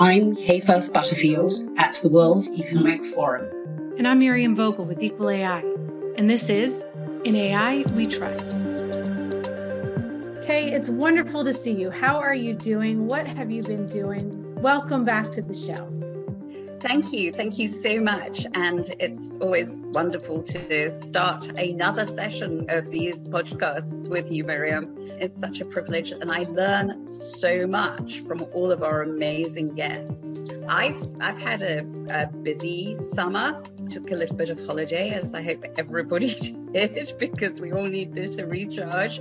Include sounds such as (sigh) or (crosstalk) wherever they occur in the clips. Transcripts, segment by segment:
I'm Kay Firth Butterfield at the World Economic Forum. And I'm Miriam Vogel with Equal AI. And this is In AI We Trust. Kay, it's wonderful to see you. How are you doing? What have you been doing? Welcome back to the show. Thank you. Thank you so much. And it's always wonderful to start another session of these podcasts with you, Miriam. It's such a privilege, and I learn so much from all of our amazing guests. I've I've had a, a busy summer took a little bit of holiday, as I hope everybody (laughs) did, because we all need this to recharge.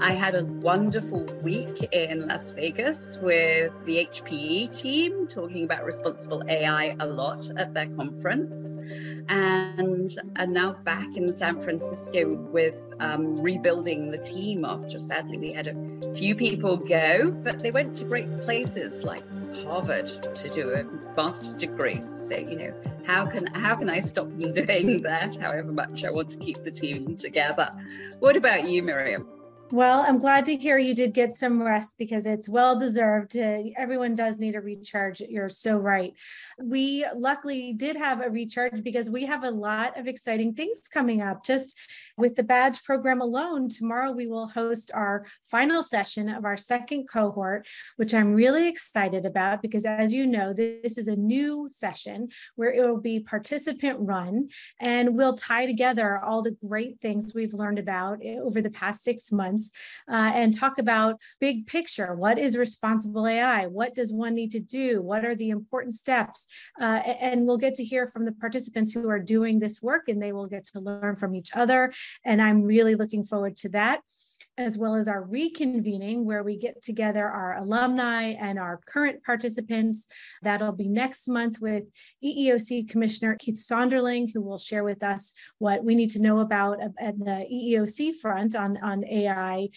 I had a wonderful week in Las Vegas with the HPE team, talking about responsible AI a lot at their conference, and and now back in San Francisco with um, rebuilding the team after sadly we had a few people go, but they went to great places like Harvard to do a master's degree. So you know how can how can I stop them (laughs) doing that? However much I want to keep the team together. What about you, Miriam? Well, I'm glad to hear you did get some rest because it's well deserved. Uh, everyone does need a recharge. You're so right. We luckily did have a recharge because we have a lot of exciting things coming up. Just with the badge program alone, tomorrow we will host our final session of our second cohort, which I'm really excited about because, as you know, this is a new session where it will be participant run and we'll tie together all the great things we've learned about eh, over the past six months uh, and talk about big picture. What is responsible AI? What does one need to do? What are the important steps? Uh, and we'll get to hear from the participants who are doing this work and they will get to learn from each other. And I'm really looking forward to that as well as our reconvening, where we get together our alumni and our current participants. That'll be next month with EEOC Commissioner Keith Sonderling, who will share with us what we need to know about at the EEOC front on, on AI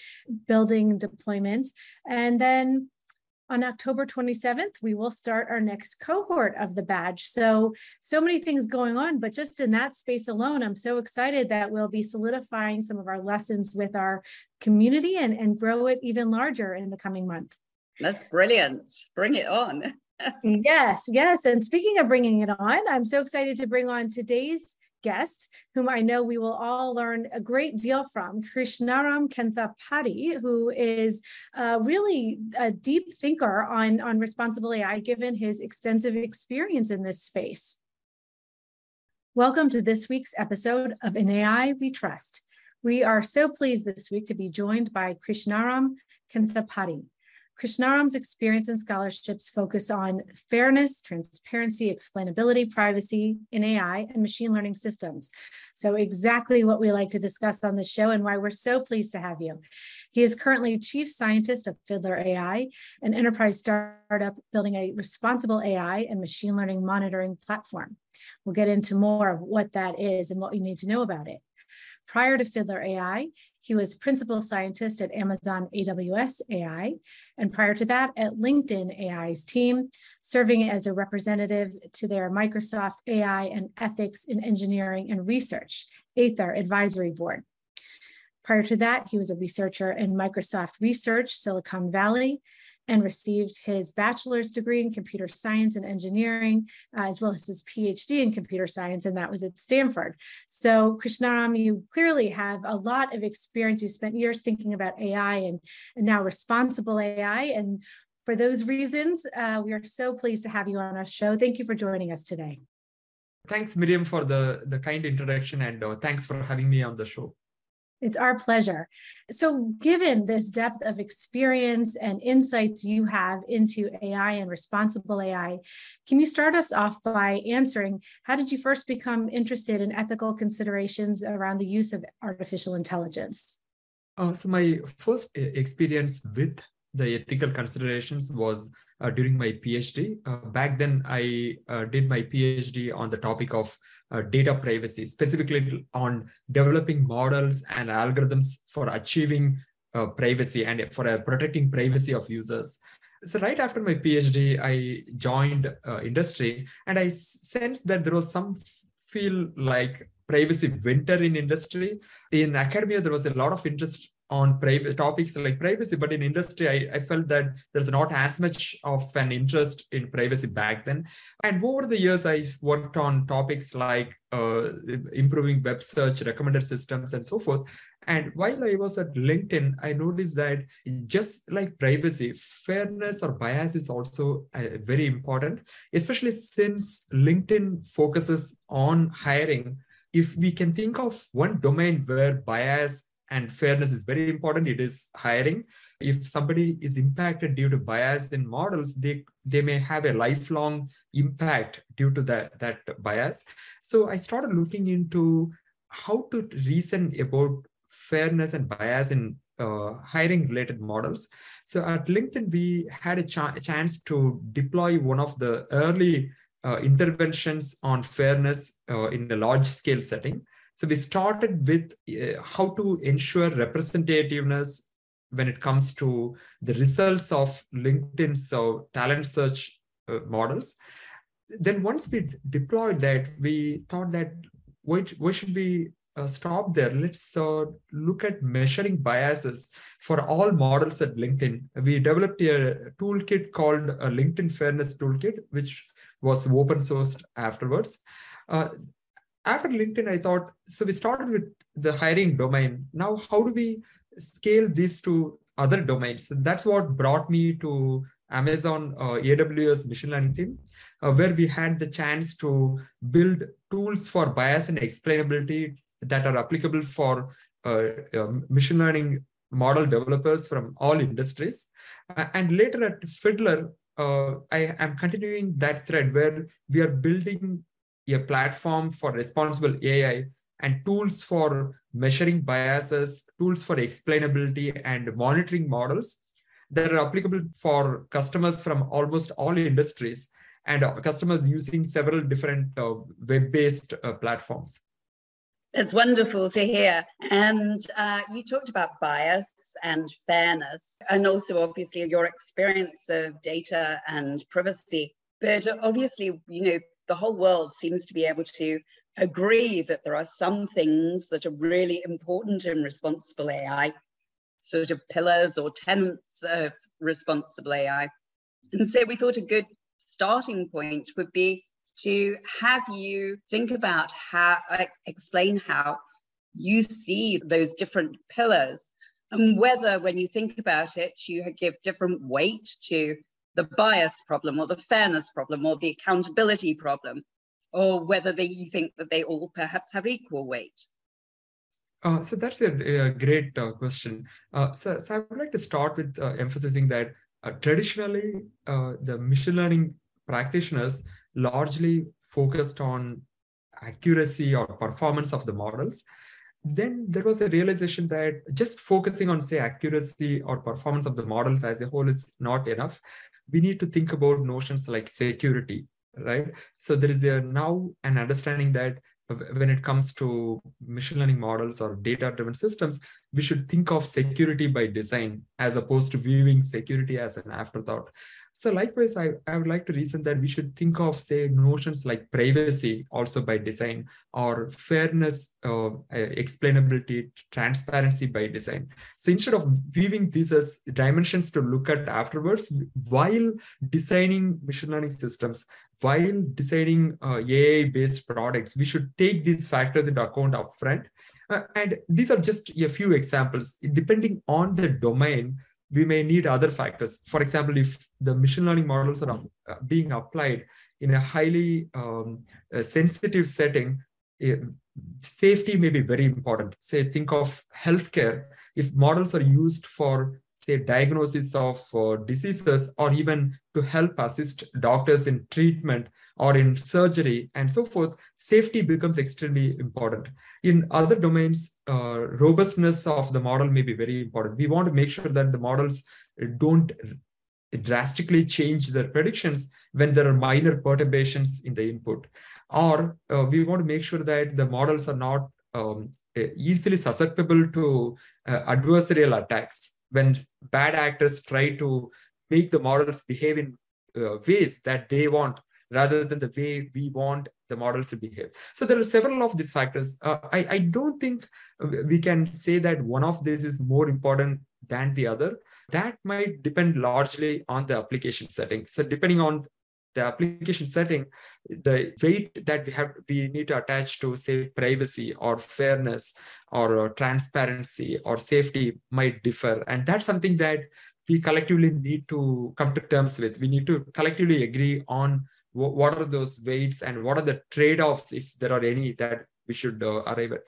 building deployment. And then on October 27th, we will start our next cohort of the badge. So, so many things going on, but just in that space alone, I'm so excited that we'll be solidifying some of our lessons with our community and, and grow it even larger in the coming month. That's brilliant. Bring it on. (laughs) yes, yes. And speaking of bringing it on, I'm so excited to bring on today's guest, whom I know we will all learn a great deal from, Krishnaram Kenthapadi, who is uh, really a deep thinker on, on responsible AI, given his extensive experience in this space. Welcome to this week's episode of In AI We Trust. We are so pleased this week to be joined by Krishnaram Kenthapadi. Krishnaram's experience and scholarships focus on fairness, transparency, explainability, privacy in AI, and machine learning systems. So, exactly what we like to discuss on the show and why we're so pleased to have you. He is currently chief scientist of Fiddler AI, an enterprise startup building a responsible AI and machine learning monitoring platform. We'll get into more of what that is and what you need to know about it. Prior to Fiddler AI, he was principal scientist at Amazon AWS AI, and prior to that, at LinkedIn AI's team, serving as a representative to their Microsoft AI and Ethics in Engineering and Research, Aether Advisory Board. Prior to that, he was a researcher in Microsoft Research, Silicon Valley, and received his bachelor's degree in computer science and engineering, uh, as well as his PhD in computer science, and that was at Stanford. So, Krishnaram, you clearly have a lot of experience. You spent years thinking about AI and, and now responsible AI. And for those reasons, uh, we are so pleased to have you on our show. Thank you for joining us today. Thanks, Miriam, for the, the kind introduction, and uh, thanks for having me on the show. It's our pleasure. So, given this depth of experience and insights you have into AI and responsible AI, can you start us off by answering how did you first become interested in ethical considerations around the use of artificial intelligence? Uh, so, my first experience with the ethical considerations was uh, during my PhD. Uh, back then, I uh, did my PhD on the topic of uh, data privacy, specifically on developing models and algorithms for achieving uh, privacy and for uh, protecting privacy of users. So right after my PhD, I joined industry, and I sensed that there was some feel like privacy winter in industry. In academia, there was a lot of interest on topics like privacy, but in industry, I, I felt that there's not as much of an interest in privacy back then. And over the years, I worked on topics like uh, improving web search, recommender systems, and so forth. And while I was at LinkedIn, I noticed that just like privacy, fairness or bias is also uh, very important, especially since LinkedIn focuses on hiring. If we can think of one domain where bias and fairness is very important, it is hiring. If somebody is impacted due to bias in models, they, they may have a lifelong impact due to that, that bias. So I started looking into how to reason about fairness and bias in uh, hiring related models. So at LinkedIn, we had a, ch a chance to deploy one of the early uh, interventions on fairness uh, in a large scale setting. So we started with uh, how to ensure representativeness when it comes to the results of LinkedIn's uh, talent search uh, models. Then once we deployed that, we thought that why, why should we uh, stop there. Let's uh, look at measuring biases for all models at LinkedIn. We developed a toolkit called a LinkedIn Fairness Toolkit, which was open sourced afterwards. After LinkedIn, I thought, so we started with the hiring domain. Now, how do we scale this to other domains? That's what brought me to Amazon uh, AWS machine learning team, uh, where we had the chance to build tools for bias and explainability that are applicable for uh, uh, machine learning model developers from all industries. and later at Fiddler, uh, I am continuing that thread where we are building a platform for responsible AI and tools for measuring biases, tools for explainability and monitoring models that are applicable for customers from almost all industries and customers using several different uh, web-based uh, platforms. That's wonderful to hear. And uh, you talked about bias and fairness, and also obviously your experience of data and privacy. But obviously, you know, the whole world seems to be able to agree that there are some things that are really important in responsible AI, sort of pillars or tenets of responsible AI. And so we thought a good starting point would be to have you think about how, explain how you see those different pillars and whether when you think about it, you give different weight to the bias problem or the fairness problem or the accountability problem, or whether they, think that they all perhaps have equal weight. Uh, so that's a, a great uh, question. Uh, so, so, I would like to start with uh, emphasizing that uh, traditionally, uh, the machine learning practitioners largely focused on accuracy or performance of the models then there was a realization that just focusing on say accuracy or performance of the models as a whole is not enough we need to think about notions like security right? So there is a now an understanding that when it comes to machine learning models or data driven systems we should think of security by design as opposed to viewing security as an afterthought so likewise, I, I would like to reason that we should think of, say, notions like privacy also by design or fairness, uh, explainability, transparency by design. So instead of viewing these as dimensions to look at afterwards, while designing machine learning systems, while designing uh, AI-based products, we should take these factors into account upfront. Uh, and these are just a few examples. Depending on the domain, we may need other factors. For example, if the machine learning models are uh, being applied in a highly um, sensitive setting, safety may be very important. Say, think of healthcare. If models are used for, say, diagnosis of uh, diseases or even to help assist doctors in treatment or in surgery and so forth, safety becomes extremely important. In other domains, uh, robustness of the model may be very important. We want to make sure that the models don't drastically change their predictions when there are minor perturbations in the input. Or uh, we want to make sure that the models are not um, easily susceptible to uh, adversarial attacks when bad actors try to make the models behave in uh, ways that they want rather than the way we want the models to behave. So there are several of these factors. Uh, I, I don't think we can say that one of these is more important than the other. That might depend largely on the application setting. So depending on the application setting, the weight that we have we need to attach to say privacy or fairness or uh, transparency or safety might differ, and that's something that we collectively need to come to terms with. We need to collectively agree on what are those weights and what are the trade-offs, if there are any, that we should uh, arrive at.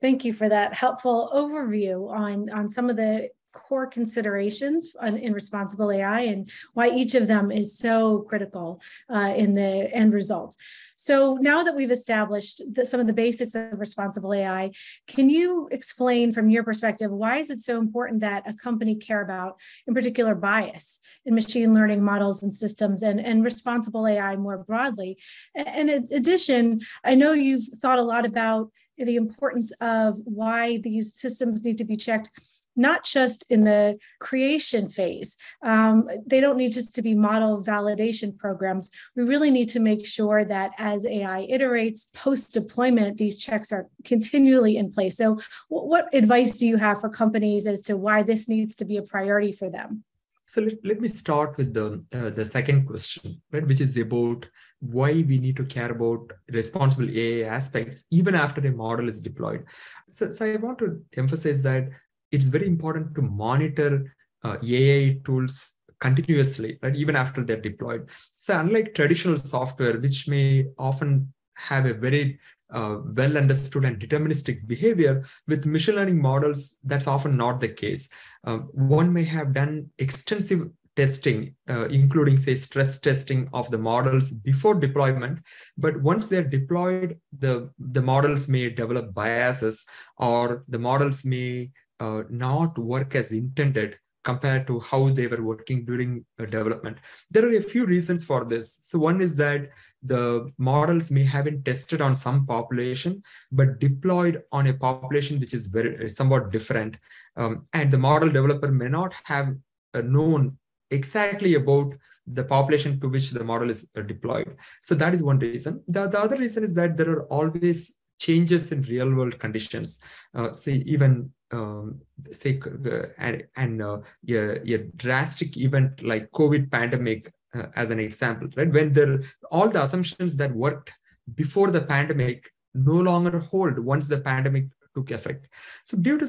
Thank you for that helpful overview on, on some of the core considerations on, in responsible AI and why each of them is so critical uh, in the end result. So now that we've established the, some of the basics of responsible AI, can you explain from your perspective why is it so important that a company care about, in particular, bias in machine learning models and systems and, and responsible AI more broadly? And in addition, I know you've thought a lot about the importance of why these systems need to be checked not just in the creation phase. Um, they don't need just to be model validation programs. We really need to make sure that as AI iterates post deployment, these checks are continually in place. So, what advice do you have for companies as to why this needs to be a priority for them? So let, let me start with the uh, the second question, right, which is about why we need to care about responsible AI aspects even after a model is deployed. So, so I want to emphasize that it's very important to monitor uh, AI tools continuously, right? Even after they're deployed. So unlike traditional software, which may often have a very uh, well understood and deterministic behavior, with machine learning models, that's often not the case. Uh, one may have done extensive testing, uh, including say stress testing of the models before deployment. But once they're deployed, the, the models may develop biases or the models may uh, not work as intended compared to how they were working during development. There are a few reasons for this. So one is that the models may have been tested on some population, but deployed on a population which is very somewhat different. Um, and the model developer may not have uh, known exactly about the population to which the model is uh, deployed. So that is one reason. The, the other reason is that there are always changes in real world conditions. Uh, say even um, say uh, and, and uh, a, a, drastic event like COVID pandemic uh, as an example, right? When there all the assumptions that worked before the pandemic no longer hold once the pandemic took effect. So due to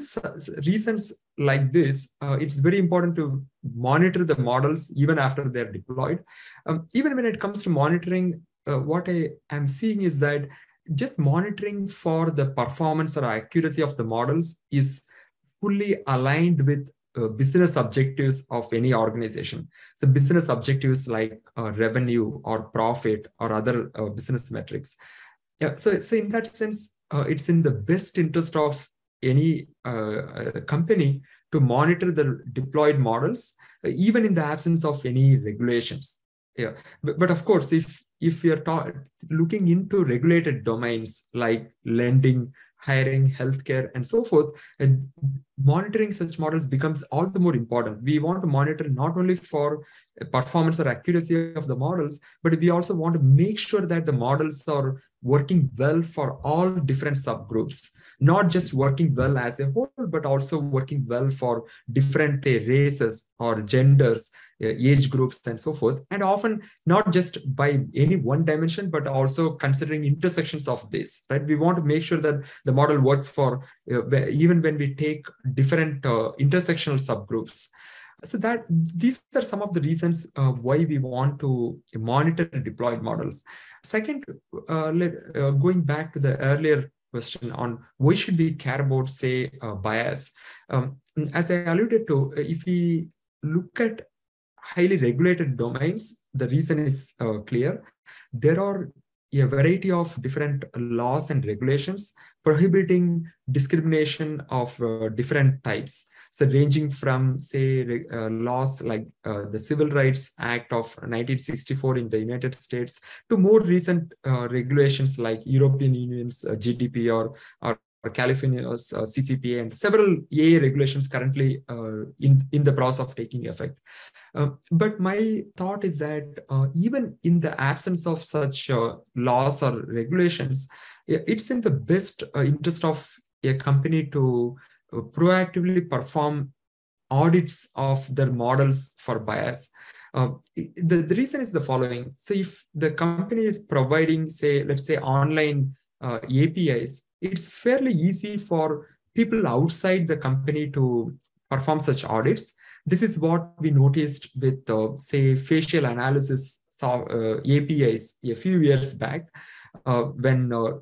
reasons like this, uh, it's very important to monitor the models even after they're deployed. Um, even when it comes to monitoring, uh, what I am seeing is that just monitoring for the performance or accuracy of the models is fully aligned with uh, business objectives of any organization. So business objectives like uh, revenue or profit or other uh, business metrics. Yeah, so, so in that sense, uh, it's in the best interest of any uh, uh, company to monitor the deployed models, even in the absence of any regulations. Yeah, but, but of course, if if you're ta- looking into regulated domains like lending, hiring, healthcare, and so forth, and monitoring such models becomes all the more important. We want to monitor not only for performance or accuracy of the models, but we also want to make sure that the models are working well for all different subgroups, not just working well as a whole, but also working well for different uh, races or genders, uh, age groups, and so forth. And often not just by any one dimension, but also considering intersections of this, right? We want to make sure that the model works for uh, even when we take different uh, intersectional subgroups so that these are some of the reasons uh, why we want to monitor deployed models. Second uh, let, uh, going back to the earlier question on why should we care about say uh, bias? Um, as i alluded to if we look at highly regulated domains the reason is uh, clear. There are a variety of different laws and regulations prohibiting discrimination of uh, different types so ranging from say uh, laws like uh, the Civil Rights Act of 1964 in the United States to more recent uh, regulations like European Union's uh, GDPR or California's uh, CCPA and several EA regulations currently uh, in, in the process of taking effect. Uh, but my thought is that uh, even in the absence of such laws or regulations, it's in the best interest of a company to proactively perform audits of their models for bias. Uh, the, the reason is the following. So if the company is providing, say, let's say online uh, APIs, it's fairly easy for people outside the company to perform such audits. This is what we noticed with, uh, say, facial analysis uh, APIs a few years back uh, when uh,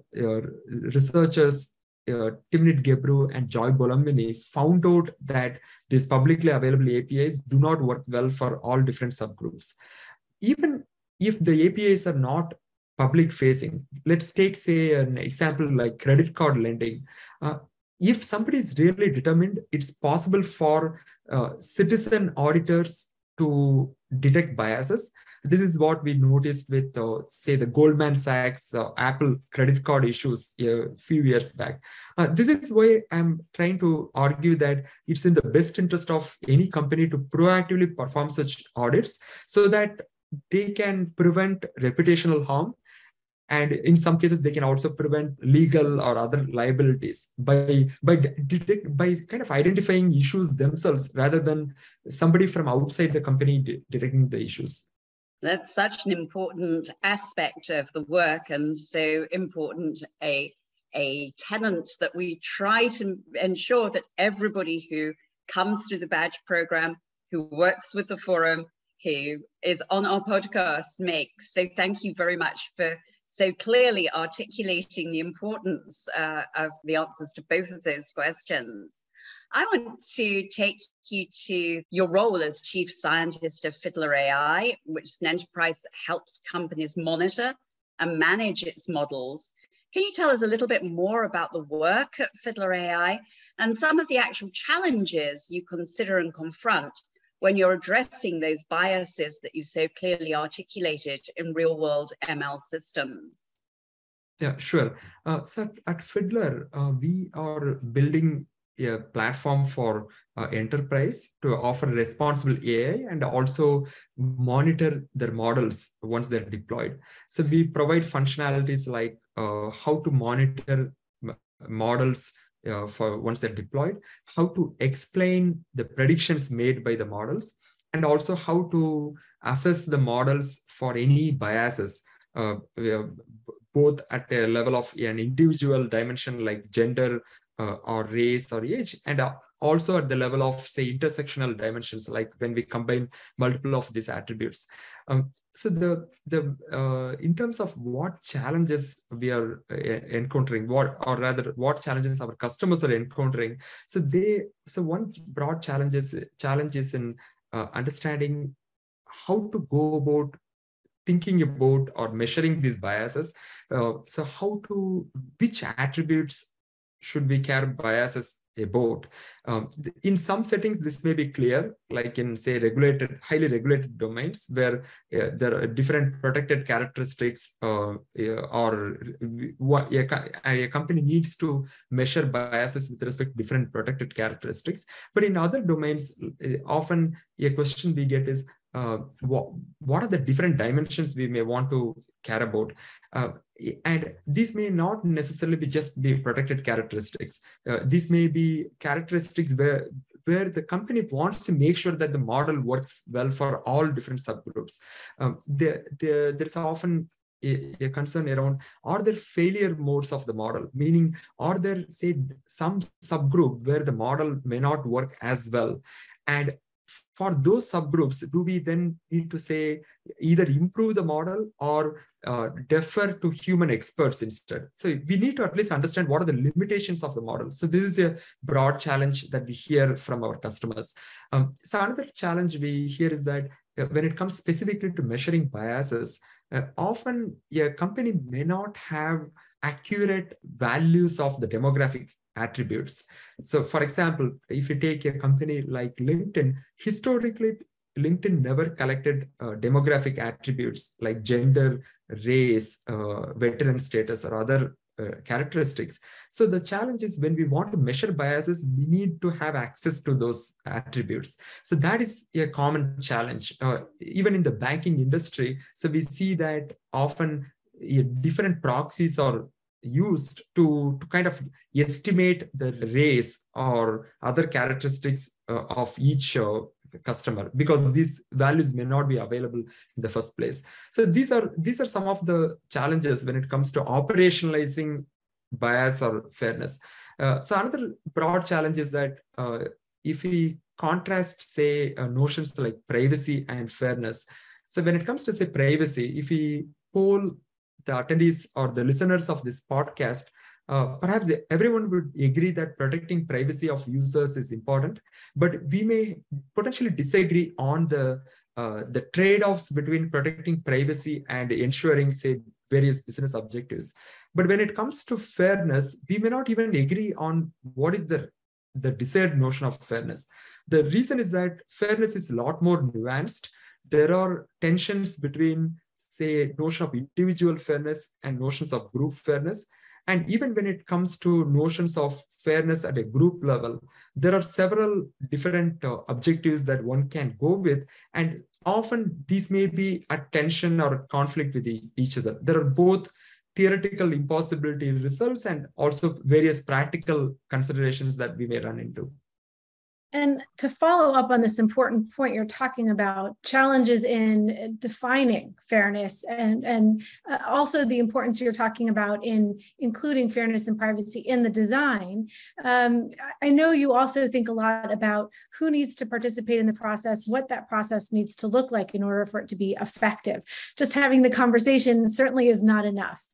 researchers uh, Timnit Gebru and Joy Buolamwini found out that these publicly available APIs do not work well for all different subgroups. Even if the APIs are not public facing, let's take, say, an example like credit card lending. Uh, if somebody is really determined, it's possible for uh, citizen auditors to detect biases this is what we noticed with, uh, say, the Goldman Sachs uh, Apple credit card issues a few years back. Uh, this is why I'm trying to argue that it's in the best interest of any company to proactively perform such audits so that they can prevent reputational harm and in some cases they can also prevent legal or other liabilities by by detect, by kind of identifying issues themselves rather than somebody from outside the company detecting the issues that's such an important aspect of the work and so important a, a tenant that we try to ensure that everybody who comes through the badge program, who works with the forum, who is on our podcast makes. So thank you very much for so clearly articulating the importance uh, of the answers to both of those questions. I want to take you to your role as chief scientist of Fiddler AI, which is an enterprise that helps companies monitor and manage its models. Can you tell us a little bit more about the work at Fiddler AI and some of the actual challenges you consider and confront when you're addressing those biases that you so clearly articulated in real world ML systems? Yeah, sure. Uh, so at Fiddler, uh, we are building a platform for uh, enterprise to offer responsible AI and also monitor their models once they're deployed. So we provide functionalities like uh, how to monitor models uh, for once they're deployed, how to explain the predictions made by the models, and also how to assess the models for any biases, uh, both at a level of an individual dimension like gender, uh, or race or age and uh, also at the level of say intersectional dimensions like when we combine multiple of these attributes. Um, so the the uh, in terms of what challenges we are uh, encountering what or rather what challenges our customers are encountering so they so one broad challenges challenges in uh, understanding how to go about thinking about or measuring these biases uh, so how to which attributes should we care biases about? Um, in some settings, this may be clear, like in say regulated, highly regulated domains where uh, there are different protected characteristics uh, or what a, a, company needs to measure biases with respect to different protected characteristics. But in other domains, uh, often a question we get is, uh, what, what are the different dimensions we may want to care about. Uh, and these may not necessarily be just be protected characteristics. Uh, these may be characteristics where where the company wants to make sure that the model works well for all different subgroups. Um, there, there, there's often a, a, concern around are there failure modes of the model meaning are there say some subgroup where the model may not work as well and for those subgroups, do we then need to say either improve the model or uh, defer to human experts instead? So we need to at least understand what are the limitations of the model. So this is a broad challenge that we hear from our customers. Um, so another challenge we hear is that uh, when it comes specifically to measuring biases, uh, often a company may not have accurate values of the demographic attributes. So for example, if you take a company like LinkedIn, historically, LinkedIn never collected uh, demographic attributes like gender, race, uh, veteran status, or other uh, characteristics. So the challenge is when we want to measure biases, we need to have access to those attributes. So that is a common challenge, uh, even in the banking industry. So we see that often different proxies are used to, to kind of estimate the race or other characteristics uh, of each uh, customer because these values may not be available in the first place. So these are these are some of the challenges when it comes to operationalizing bias or fairness. Uh, so another broad challenge is that uh, if we contrast say uh, notions like privacy and fairness so when it comes to say privacy if we poll the attendees or the listeners of this podcast uh, perhaps everyone would agree that protecting privacy of users is important, but we may potentially disagree on the uh, the trade-offs between protecting privacy and ensuring, say, various business objectives. But when it comes to fairness, we may not even agree on what is the the desired notion of fairness. The reason is that fairness is a lot more nuanced. There are tensions between, say, notion of individual fairness and notions of group fairness and even when it comes to notions of fairness at a group level, there are several different uh, objectives that one can go with. And often these may be at tension or conflict with each other. There are both theoretical impossibility results and also various practical considerations that we may run into. And to follow up on this important point you're talking about, challenges in defining fairness and, and uh, also the importance you're talking about in including fairness and privacy in the design. Um, I know you also think a lot about who needs to participate in the process, what that process needs to look like in order for it to be effective. Just having the conversation certainly is not enough.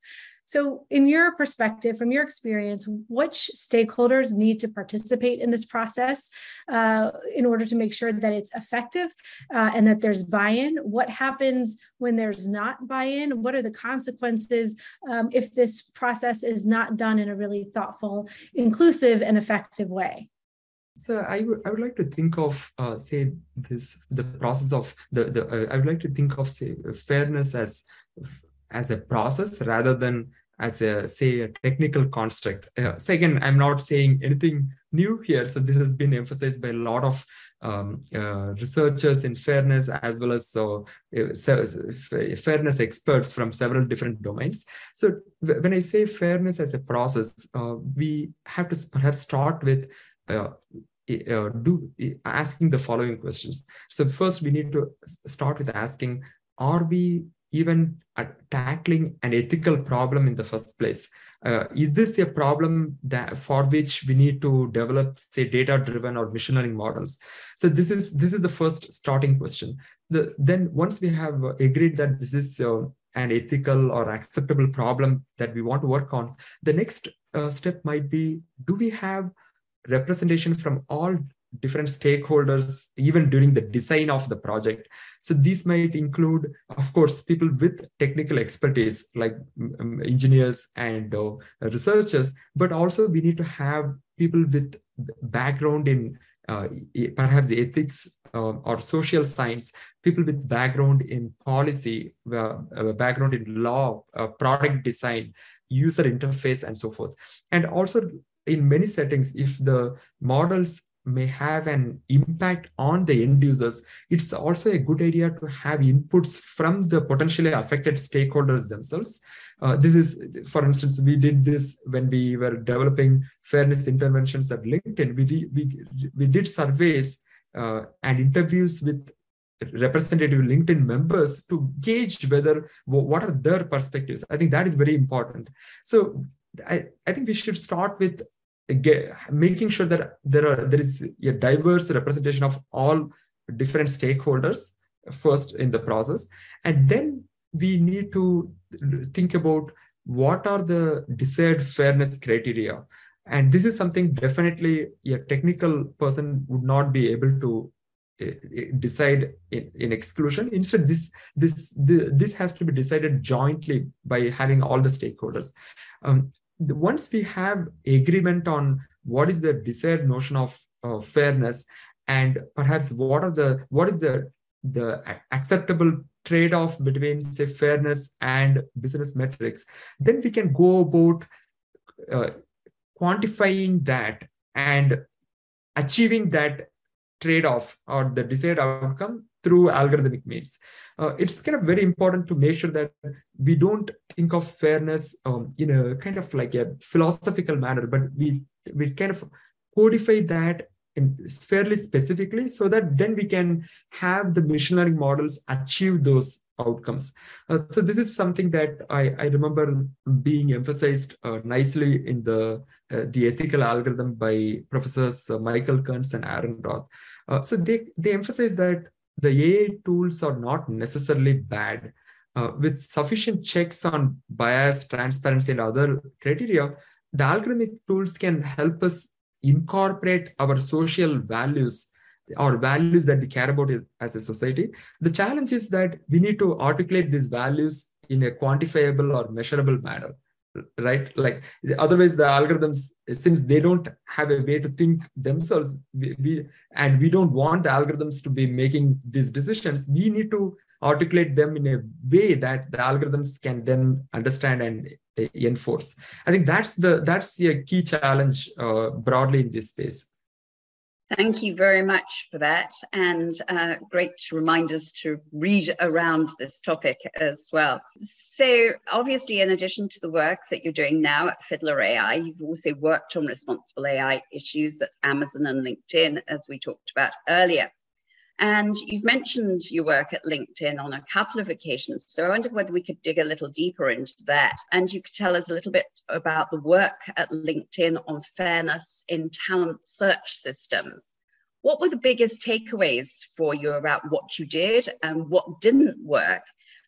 So, in your perspective, from your experience, which stakeholders need to participate in this process uh, in order to make sure that it's effective uh, and that there's buy in? What happens when there's not buy in? What are the consequences um, if this process is not done in a really thoughtful, inclusive, and effective way? So I would would like to think of uh, say this the process of the the uh, I would like to think of say fairness as as a process rather than as a say a technical construct. Uh, so again i'm not saying anything new here. So this has been emphasized by a lot of um, uh, researchers in fairness as well as so uh, fairness experts from several different domains. So when i say fairness as a process uh, we have to perhaps start with uh, uh, do asking the following questions. So first we need to start with asking are we even tackling an ethical problem in the first place. Uh, is this a problem that for which we need to develop say data driven or machine learning models? So this is this is the first starting question. The, then once we have agreed that this is uh, an ethical or acceptable problem that we want to work on the next uh, step might be do we have representation from all different stakeholders even during the design of the project. So these might include of course people with technical expertise like um, engineers and uh, researchers but also we need to have people with background in uh, perhaps ethics uh, or social science people with background in policy uh, background in law uh, product design user interface and so forth. And also in many settings if the models may have an impact on the end users, it's also a good idea to have inputs from the potentially affected stakeholders themselves. Uh, this is, for instance, we did this when we were developing fairness interventions at LinkedIn. We, we, we did surveys uh, and interviews with representative LinkedIn members to gauge whether what are their perspectives. I think that is very important. So I, I think we should start with get, making sure that there are there is a diverse representation of all different stakeholders first in the process. And then we need to think about what are the desired fairness criteria. And this is something definitely a technical person would not be able to eh, eh, decide in, in exclusion. Instead this this this has to be decided jointly by having all the stakeholders. Um, once we have agreement on what is the desired notion of uh, fairness and perhaps what are the what is the the acceptable trade-off between say fairness and business metrics then we can go about uh, quantifying that and achieving that trade-off or the desired outcome through algorithmic means. Uh, it's kind of very important to make sure that we don't think of fairness um, in a kind of like a philosophical manner, but we we kind of codify that fairly specifically so that then we can have the machine learning models achieve those outcomes. Uh, so this is something that I, I remember being emphasized uh, nicely in the uh, the ethical algorithm by professors uh, Michael Kearns and Aaron Roth. Uh, so they they emphasize that the AI tools are not necessarily bad. Uh, with sufficient checks on bias, transparency, and other criteria, the algorithmic tools can help us incorporate our social values or values that we care about as a society. The challenge is that we need to articulate these values in a quantifiable or measurable manner right? Like otherwise the algorithms since they don't have a way to think themselves we, we, and we don't want the algorithms to be making these decisions we need to articulate them in a way that the algorithms can then understand and uh, enforce. I think that's the that's a key challenge uh, broadly in this space Thank you very much for that, and uh, great reminders to read around this topic as well. So, obviously, in addition to the work that you're doing now at Fiddler AI, you've also worked on responsible AI issues at Amazon and LinkedIn, as we talked about earlier. And you've mentioned your work at LinkedIn on a couple of occasions. So I wonder whether we could dig a little deeper into that. And you could tell us a little bit about the work at LinkedIn on fairness in talent search systems. What were the biggest takeaways for you about what you did and what didn't work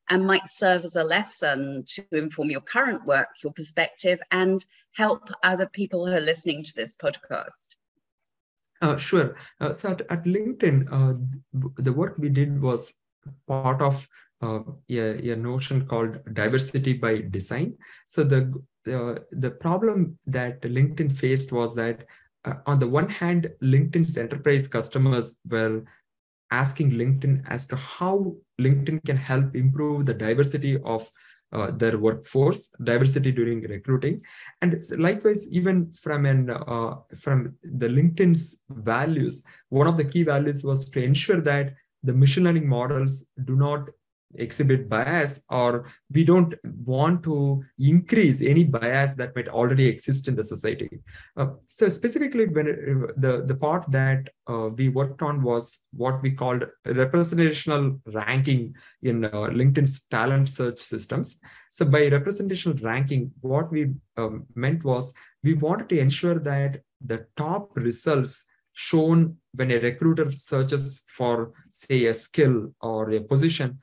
and might serve as a lesson to inform your current work, your perspective, and help other people who are listening to this podcast? Uh, sure. Uh, so at, at LinkedIn, uh, the work we did was part of uh, a, a, notion called diversity by design. So the the problem that LinkedIn faced was that uh, on the one hand, LinkedIn's enterprise customers were asking LinkedIn as to how LinkedIn can help improve the diversity of uh, their workforce diversity during recruiting. And likewise even from an uh, from the linkedin's values one of the key values was to ensure that the machine learning models do not exhibit bias or we don't want to increase any bias that might already exist in the society. Uh, so specifically when it, the the part that uh, we worked on was what we called representational ranking in uh, linkedin's talent search systems. So by representational ranking what we um, meant was we wanted to ensure that the top results shown when a recruiter searches for say a skill or a position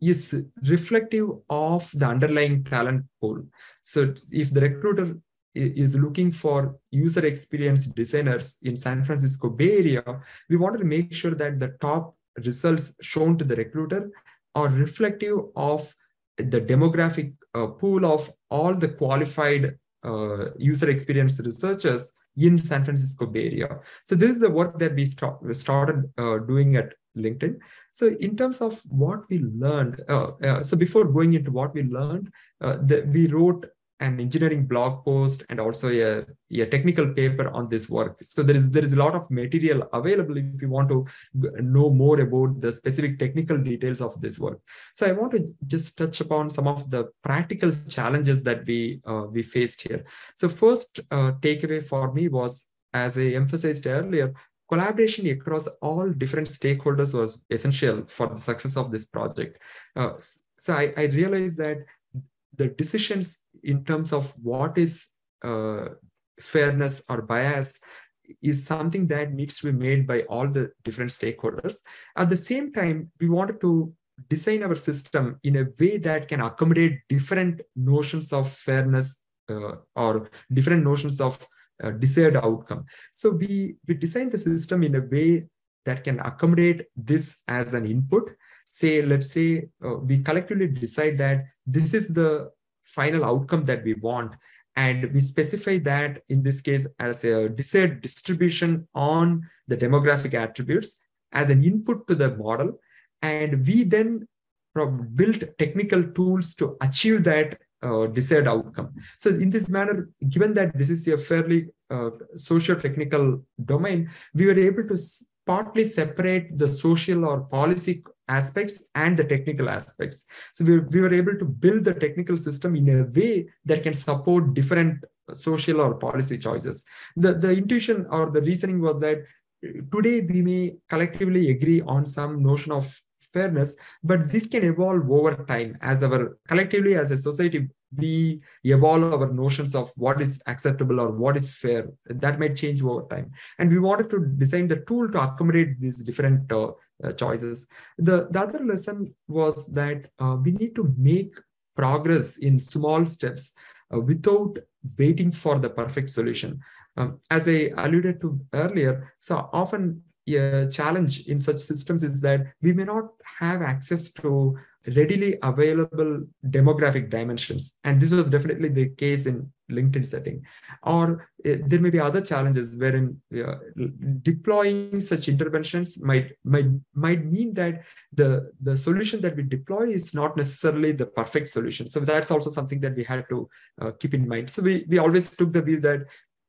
is reflective of the underlying talent pool. So if the recruiter is looking for user experience designers in San Francisco Bay Area, we wanted to make sure that the top results shown to the recruiter are reflective of the demographic uh, pool of all the qualified uh, user experience researchers in San Francisco Bay Area. So this is the work that we start, started uh, doing at LinkedIn. So in terms of what we learned, uh, uh, so before going into what we learned, uh, the, we wrote an engineering blog post and also a, a technical paper on this work. So there is there is a lot of material available if you want to know more about the specific technical details of this work. So I want to just touch upon some of the practical challenges that we uh, we faced here. So first uh, takeaway for me was, as I emphasized earlier, collaboration across all different stakeholders was essential for the success of this project. Uh, so I, I, realized that the decisions in terms of what is uh, fairness or bias is something that needs to be made by all the different stakeholders. At the same time, we wanted to design our system in a way that can accommodate different notions of fairness uh, or different notions of uh, desired outcome. So we, we design the system in a way that can accommodate this as an input. Say, let's say uh, we collectively decide that this is the final outcome that we want. And we specify that in this case as a desired distribution on the demographic attributes as an input to the model. And we then build technical tools to achieve that uh, desired outcome. So in this manner, given that this is a fairly uh, socio-technical domain, we were able to partly separate the social or policy aspects and the technical aspects. So we, we were able to build the technical system in a way that can support different social or policy choices. The, the intuition or the reasoning was that today we may collectively agree on some notion of fairness, but this can evolve over time as our collectively as a society, we evolve our notions of what is acceptable or what is fair. That might change over time. And we wanted to design the tool to accommodate these different uh, uh, choices. The, the other lesson was that uh, we need to make progress in small steps uh, without waiting for the perfect solution. Um, as I alluded to earlier, so often a challenge in such systems is that we may not have access to readily available demographic dimensions. And this was definitely the case in LinkedIn setting. Or uh, there may be other challenges wherein uh, deploying such interventions might, might, might mean that the, the solution that we deploy is not necessarily the perfect solution. So that's also something that we had to uh, keep in mind. So we, we always took the view that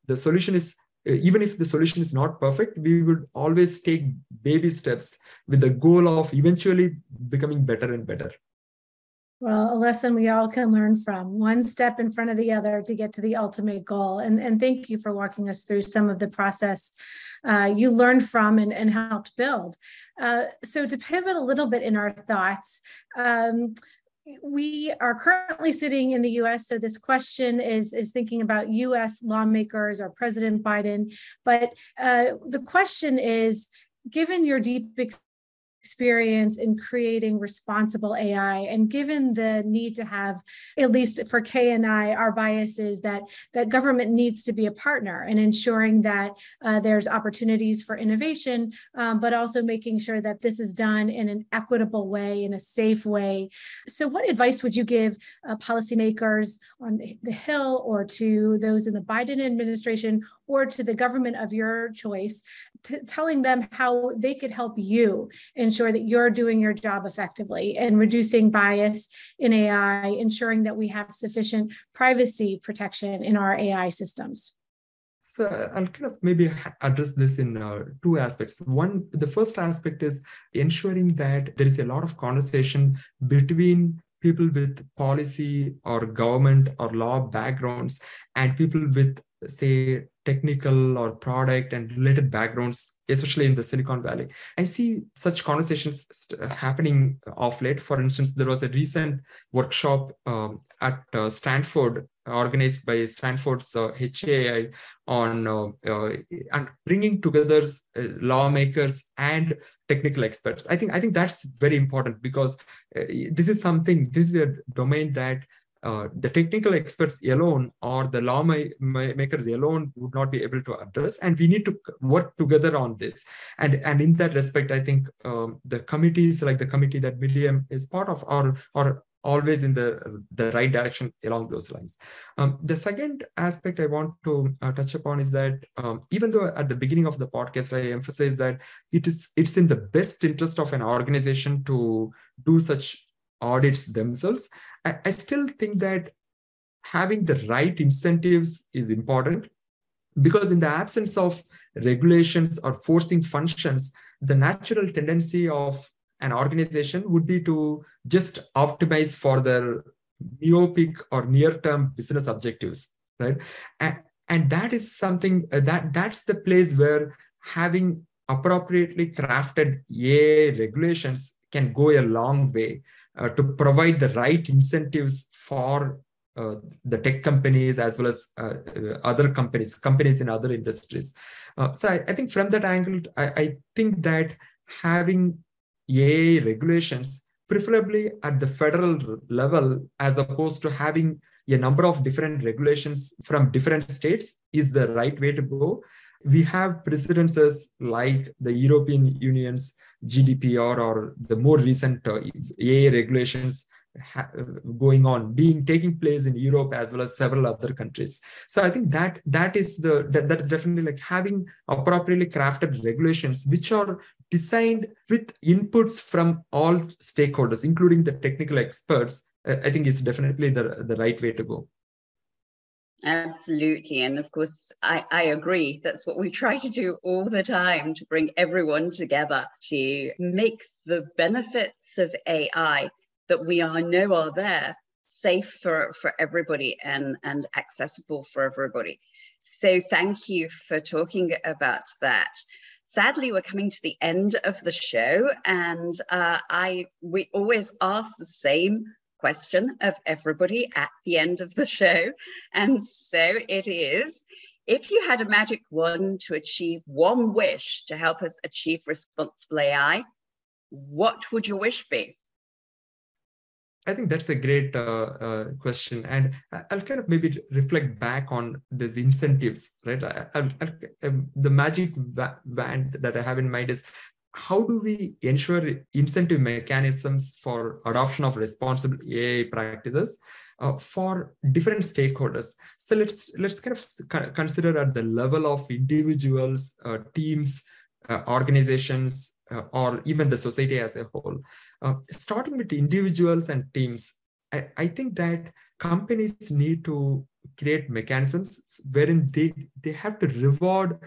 the solution is even if the solution is not perfect, we would always take baby steps with the goal of eventually becoming better and better. Well, a lesson we all can learn from one step in front of the other to get to the ultimate goal. And, and thank you for walking us through some of the process uh, you learned from and, and helped build. Uh, so, to pivot a little bit in our thoughts, um, we are currently sitting in the US. So this question is, is thinking about US lawmakers or President Biden. But uh, the question is given your deep experience in creating responsible AI. And given the need to have, at least for Kay and I, our biases that that government needs to be a partner in ensuring that uh, there's opportunities for innovation, um, but also making sure that this is done in an equitable way, in a safe way. So, what advice would you give uh, policymakers on the Hill or to those in the Biden administration or to the government of your choice, telling them how they could help you ensure that you're doing your job effectively and reducing bias in AI, ensuring that we have sufficient privacy protection in our AI systems. So I'll kind of maybe address this in uh, two aspects. One, the first aspect is ensuring that there is a lot of conversation between people with policy or government or law backgrounds and people with say technical or product and related backgrounds especially in the silicon valley. I see such conversations happening off late. For instance there was a recent workshop um, at uh, stanford organized by stanford's uh, hai on uh, uh, and bringing together uh, lawmakers and technical experts. I think i think that's very important because uh, this is something this is a domain that uh, the technical experts alone or the lawmakers alone would not be able to address and we need to work together on this. And and in that respect i think um, the committees like the committee that Miriam is part of are are always in the the right direction along those lines. Um, the second aspect i want to uh, touch upon is that um, even though at the beginning of the podcast i emphasize that it is it's in the best interest of an organization to do such audits themselves, I, I still think that having the right incentives is important because in the absence of regulations or forcing functions, the natural tendency of an organization would be to just optimize for their myopic or near-term business objectives, right? And, and that is something uh, that that's the place where having appropriately crafted AI regulations can go a long way uh, to provide the right incentives for uh, the tech companies as well as uh, uh other companies, companies in other industries. Uh, so I, I, think from that angle, I, I, think that having AI regulations, preferably at the federal level, as opposed to having a number of different regulations from different states, is the right way to go. We have precedences like the European Union's GDPR or the more recent uh, AI regulations going on being taking place in europe as well as several other countries so i think that that is the that, that is definitely like having appropriately crafted regulations which are designed with inputs from all stakeholders including the technical experts I think it's definitely the, the right way to go. Absolutely. And of course, I, I agree. That's what we (laughs) try to do all the time to bring everyone together to make the benefits of AI that we are know are there safe for, for everybody and, and accessible for everybody. So thank you for talking about that. Sadly, we're coming to the end of the show, and uh, I we always ask the same question of everybody at the end of the show. And so it is if you had a magic wand to achieve one wish to help us achieve responsible AI, what would your wish be? I think that's a great uh, uh, question, and I'll kind of maybe reflect back on these incentives, right? I, I, I, um, the magic wand that I have in mind is how do we ensure incentive mechanisms for adoption of responsible AI practices uh, for different stakeholders? So let's let's kind of consider at the level of individuals, uh, teams, uh, organizations, uh, or even the society as a whole. Uh, starting with individuals and teams, I, I think that companies need to create mechanisms wherein they, they have to reward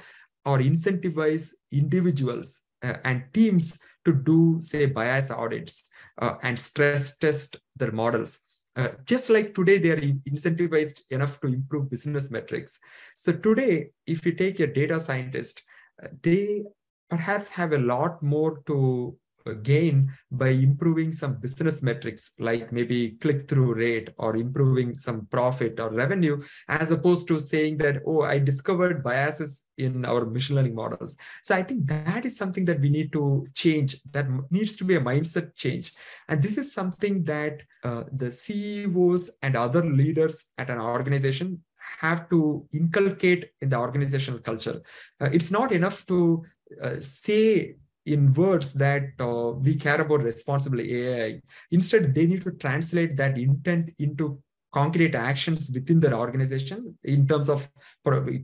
or incentivize individuals and teams to do, say, bias audits uh, and stress test their models. Uh, just like today, they are incentivized enough to improve business metrics. So today, if you take a data scientist, uh, they perhaps have a lot more to gain by improving some business metrics like maybe click through rate or improving some profit or revenue as opposed to saying that oh i discovered biases in our machine learning models. So i think that is something that we need to change. That needs to be a mindset change. And this is something that uh, the ceos and other leaders at an organization have to inculcate in the organizational culture. Uh, it's not enough to uh, say in words that uh, we care about responsible AI. Instead, they need to translate that intent into concrete actions within their organization in terms of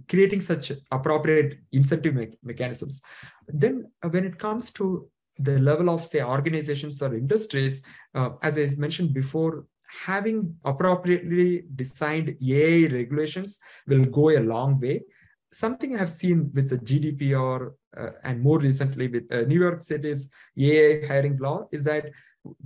creating such appropriate incentive me mechanisms. Then, uh, when it comes to the level of, say, organizations or industries, uh, as I mentioned before, having appropriately designed AI regulations will go a long way something I've seen with the GDPR uh, and more recently with uh, New York City's AI hiring law is that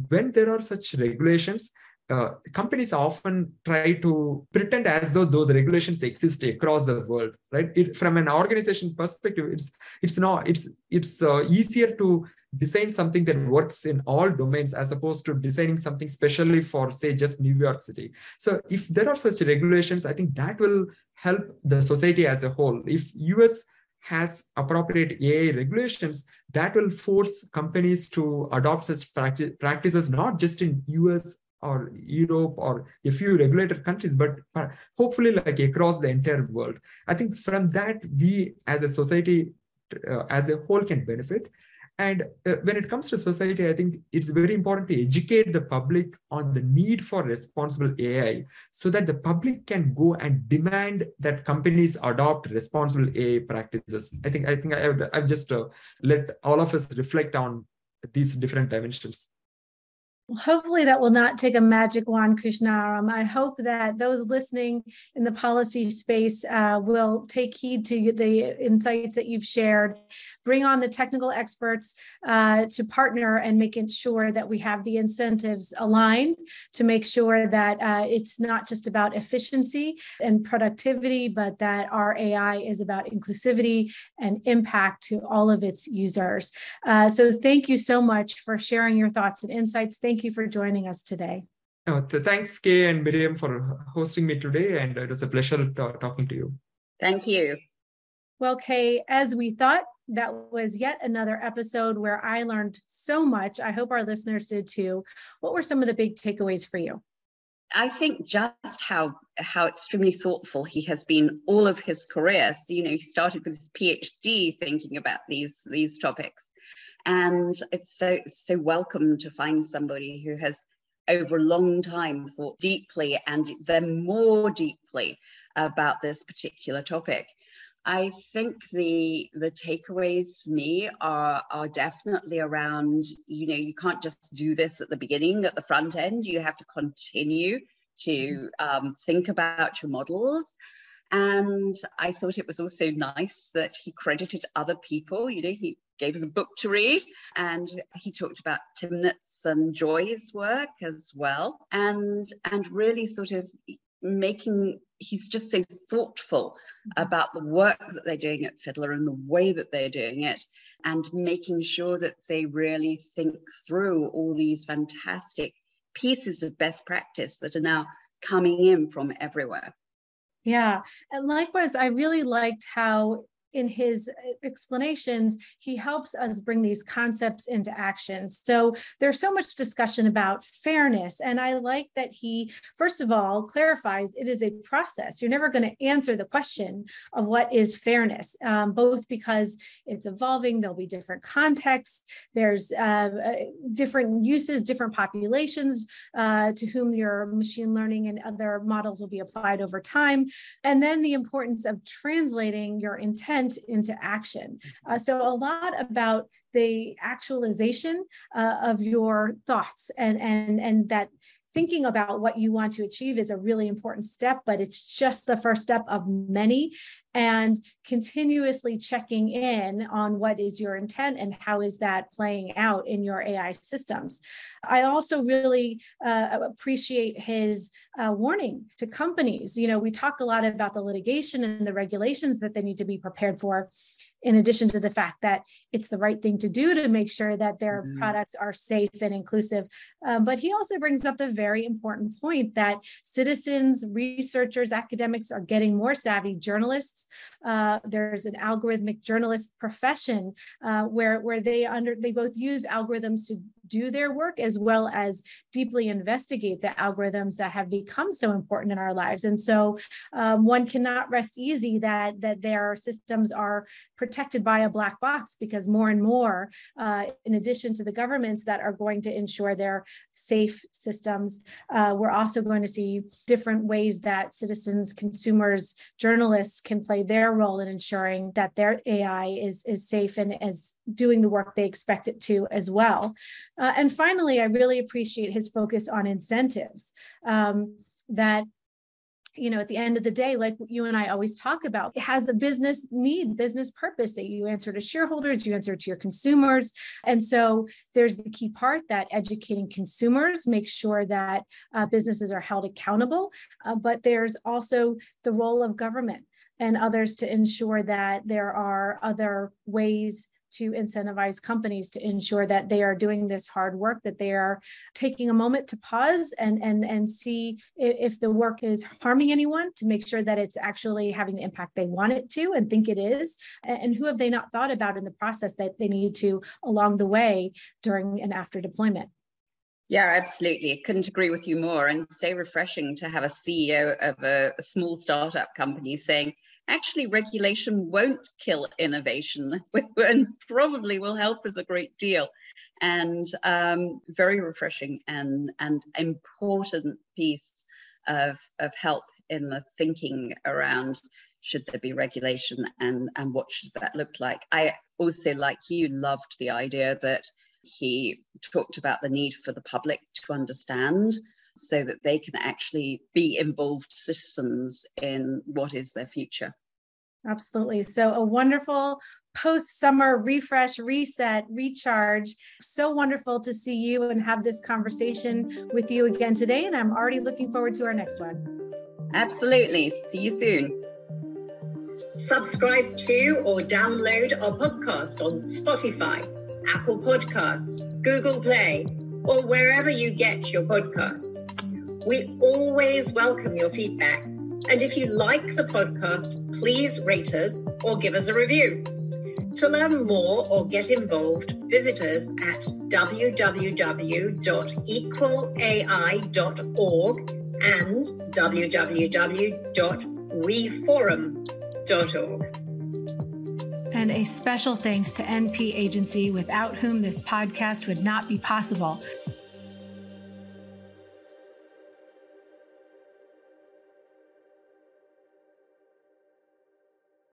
when there are such regulations, uh, companies often try to pretend as though those regulations exist across the world right? It, from an organization perspective it's it's not it's it's uh, easier to design something that works in all domains as opposed to designing something specially for say just new york city. So if there are such regulations i think that will help the society as a whole. If us has appropriate AI regulations that will force companies to adopt such practices, not just in US or Europe or a few regulated countries, but hopefully like across the entire world. I think from that, we as a society, uh, as a whole can benefit. And uh, when it comes to society, I think it's very important to educate the public on the need for responsible AI so that the public can go and demand that companies adopt responsible AI practices. I think I think I've, I've just uh, let all of us reflect on these different dimensions hopefully that will not take a magic wand, Krishnaram. I hope that those listening in the policy space uh, will take heed to the insights that you've shared, bring on the technical experts uh, to partner and making sure that we have the incentives aligned to make sure that uh, it's not just about efficiency and productivity, but that our AI is about inclusivity and impact to all of its users. Uh, so thank you so much for sharing your thoughts and insights. Thank thank you for joining us today. Oh, thanks, Kay and Miriam, for hosting me today. And it was a pleasure talking to you. Thank you. Well, Kay, as we thought, that was yet another episode where I learned so much. I hope our listeners did too. What were some of the big takeaways for you? I think just how how extremely thoughtful he has been all of his career. So, you know, he started with his PhD thinking about these these topics, and it's so so welcome to find somebody who has over a long time thought deeply and then more deeply about this particular topic. I think the the takeaways for me are are definitely around you know you can't just do this at the beginning at the front end. You have to continue to um, think about your models. And I thought it was also nice that he credited other people. You know he gave us a book to read and he talked about Timnit's and Joy's work as well. And and really sort of making he's just so thoughtful mm-hmm. about the work that they're doing at Fiddler and the way that they're doing it, and making sure that they really think through all these fantastic pieces of best practice that are now coming in from everywhere. Yeah. And likewise, I really liked how in his uh, explanations, he helps us bring these concepts into action. So there's so much discussion about fairness. And I like that he, first of all, clarifies it is a process. You're never going to answer the question of what is fairness, um, both because it's evolving, there'll be different contexts, there's uh, different uses, different populations uh, to whom your machine learning and other models will be applied over time. And then the importance of translating your intent intent into action. Uh, so a lot about the actualization uh, of your thoughts and and and that thinking about what you want to achieve is a really important step, but it's just the first step of many. And continuously checking in on what is your intent and how is that playing out in your AI systems. I also really uh, appreciate his uh, warning to companies. You know, we talk a lot about the litigation and the regulations that they need to be prepared for in addition to the fact that it's the right thing to do to make sure that their mm-hmm. products are safe and inclusive. Um, but he also brings up the very important point that citizens, researchers, academics are getting more savvy. Journalists, uh, there's an algorithmic journalist profession uh, where where they under they both use algorithms to do their work as well as deeply investigate the algorithms that have become so important in our lives. And so um, one cannot rest easy that, that their systems are protected by a black box because more and more, uh, in addition to the governments that are going to ensure their safe systems, uh, we're also going to see different ways that citizens, consumers, journalists can play their role in ensuring that their AI is, is safe and is doing the work they expect it to as well. Uh, and finally, I really appreciate his focus on incentives um, that you know, at the end of the day, like you and I always talk about, it has a business need, business purpose that you answer to shareholders, you answer to your consumers. And so there's the key part that educating consumers makes sure that uh, businesses are held accountable. Uh, but there's also the role of government and others to ensure that there are other ways to incentivize companies to ensure that they are doing this hard work, that they are taking a moment to pause and and and see if, the work is harming anyone, to make sure that it's actually having the impact they want it to and think it is, and who have they not thought about in the process that they need to along the way during and after deployment. Yeah, absolutely. I Couldn't agree with you more. And so refreshing to have a CEO of a small startup company saying, actually regulation won't kill innovation (laughs) and probably will help us a great deal and um, very refreshing and, and important piece of, of help in the thinking around should there be regulation and, and what should that look like. I also, like you, loved the idea that he talked about the need for the public to understand so that they can actually be involved citizens in what is their future. Absolutely. So, a wonderful post summer refresh, reset, recharge. So wonderful to see you and have this conversation with you again today. And I'm already looking forward to our next one. Absolutely. See you soon. Subscribe to or download our podcast on Spotify, Apple Podcasts, Google Play, or wherever you get your podcasts. We always welcome your feedback. And if you like the podcast, please rate us or give us a review. To learn more or get involved, visit us at www.equalai.org and www.weforum.org. And a special thanks to NP Agency, without whom this podcast would not be possible.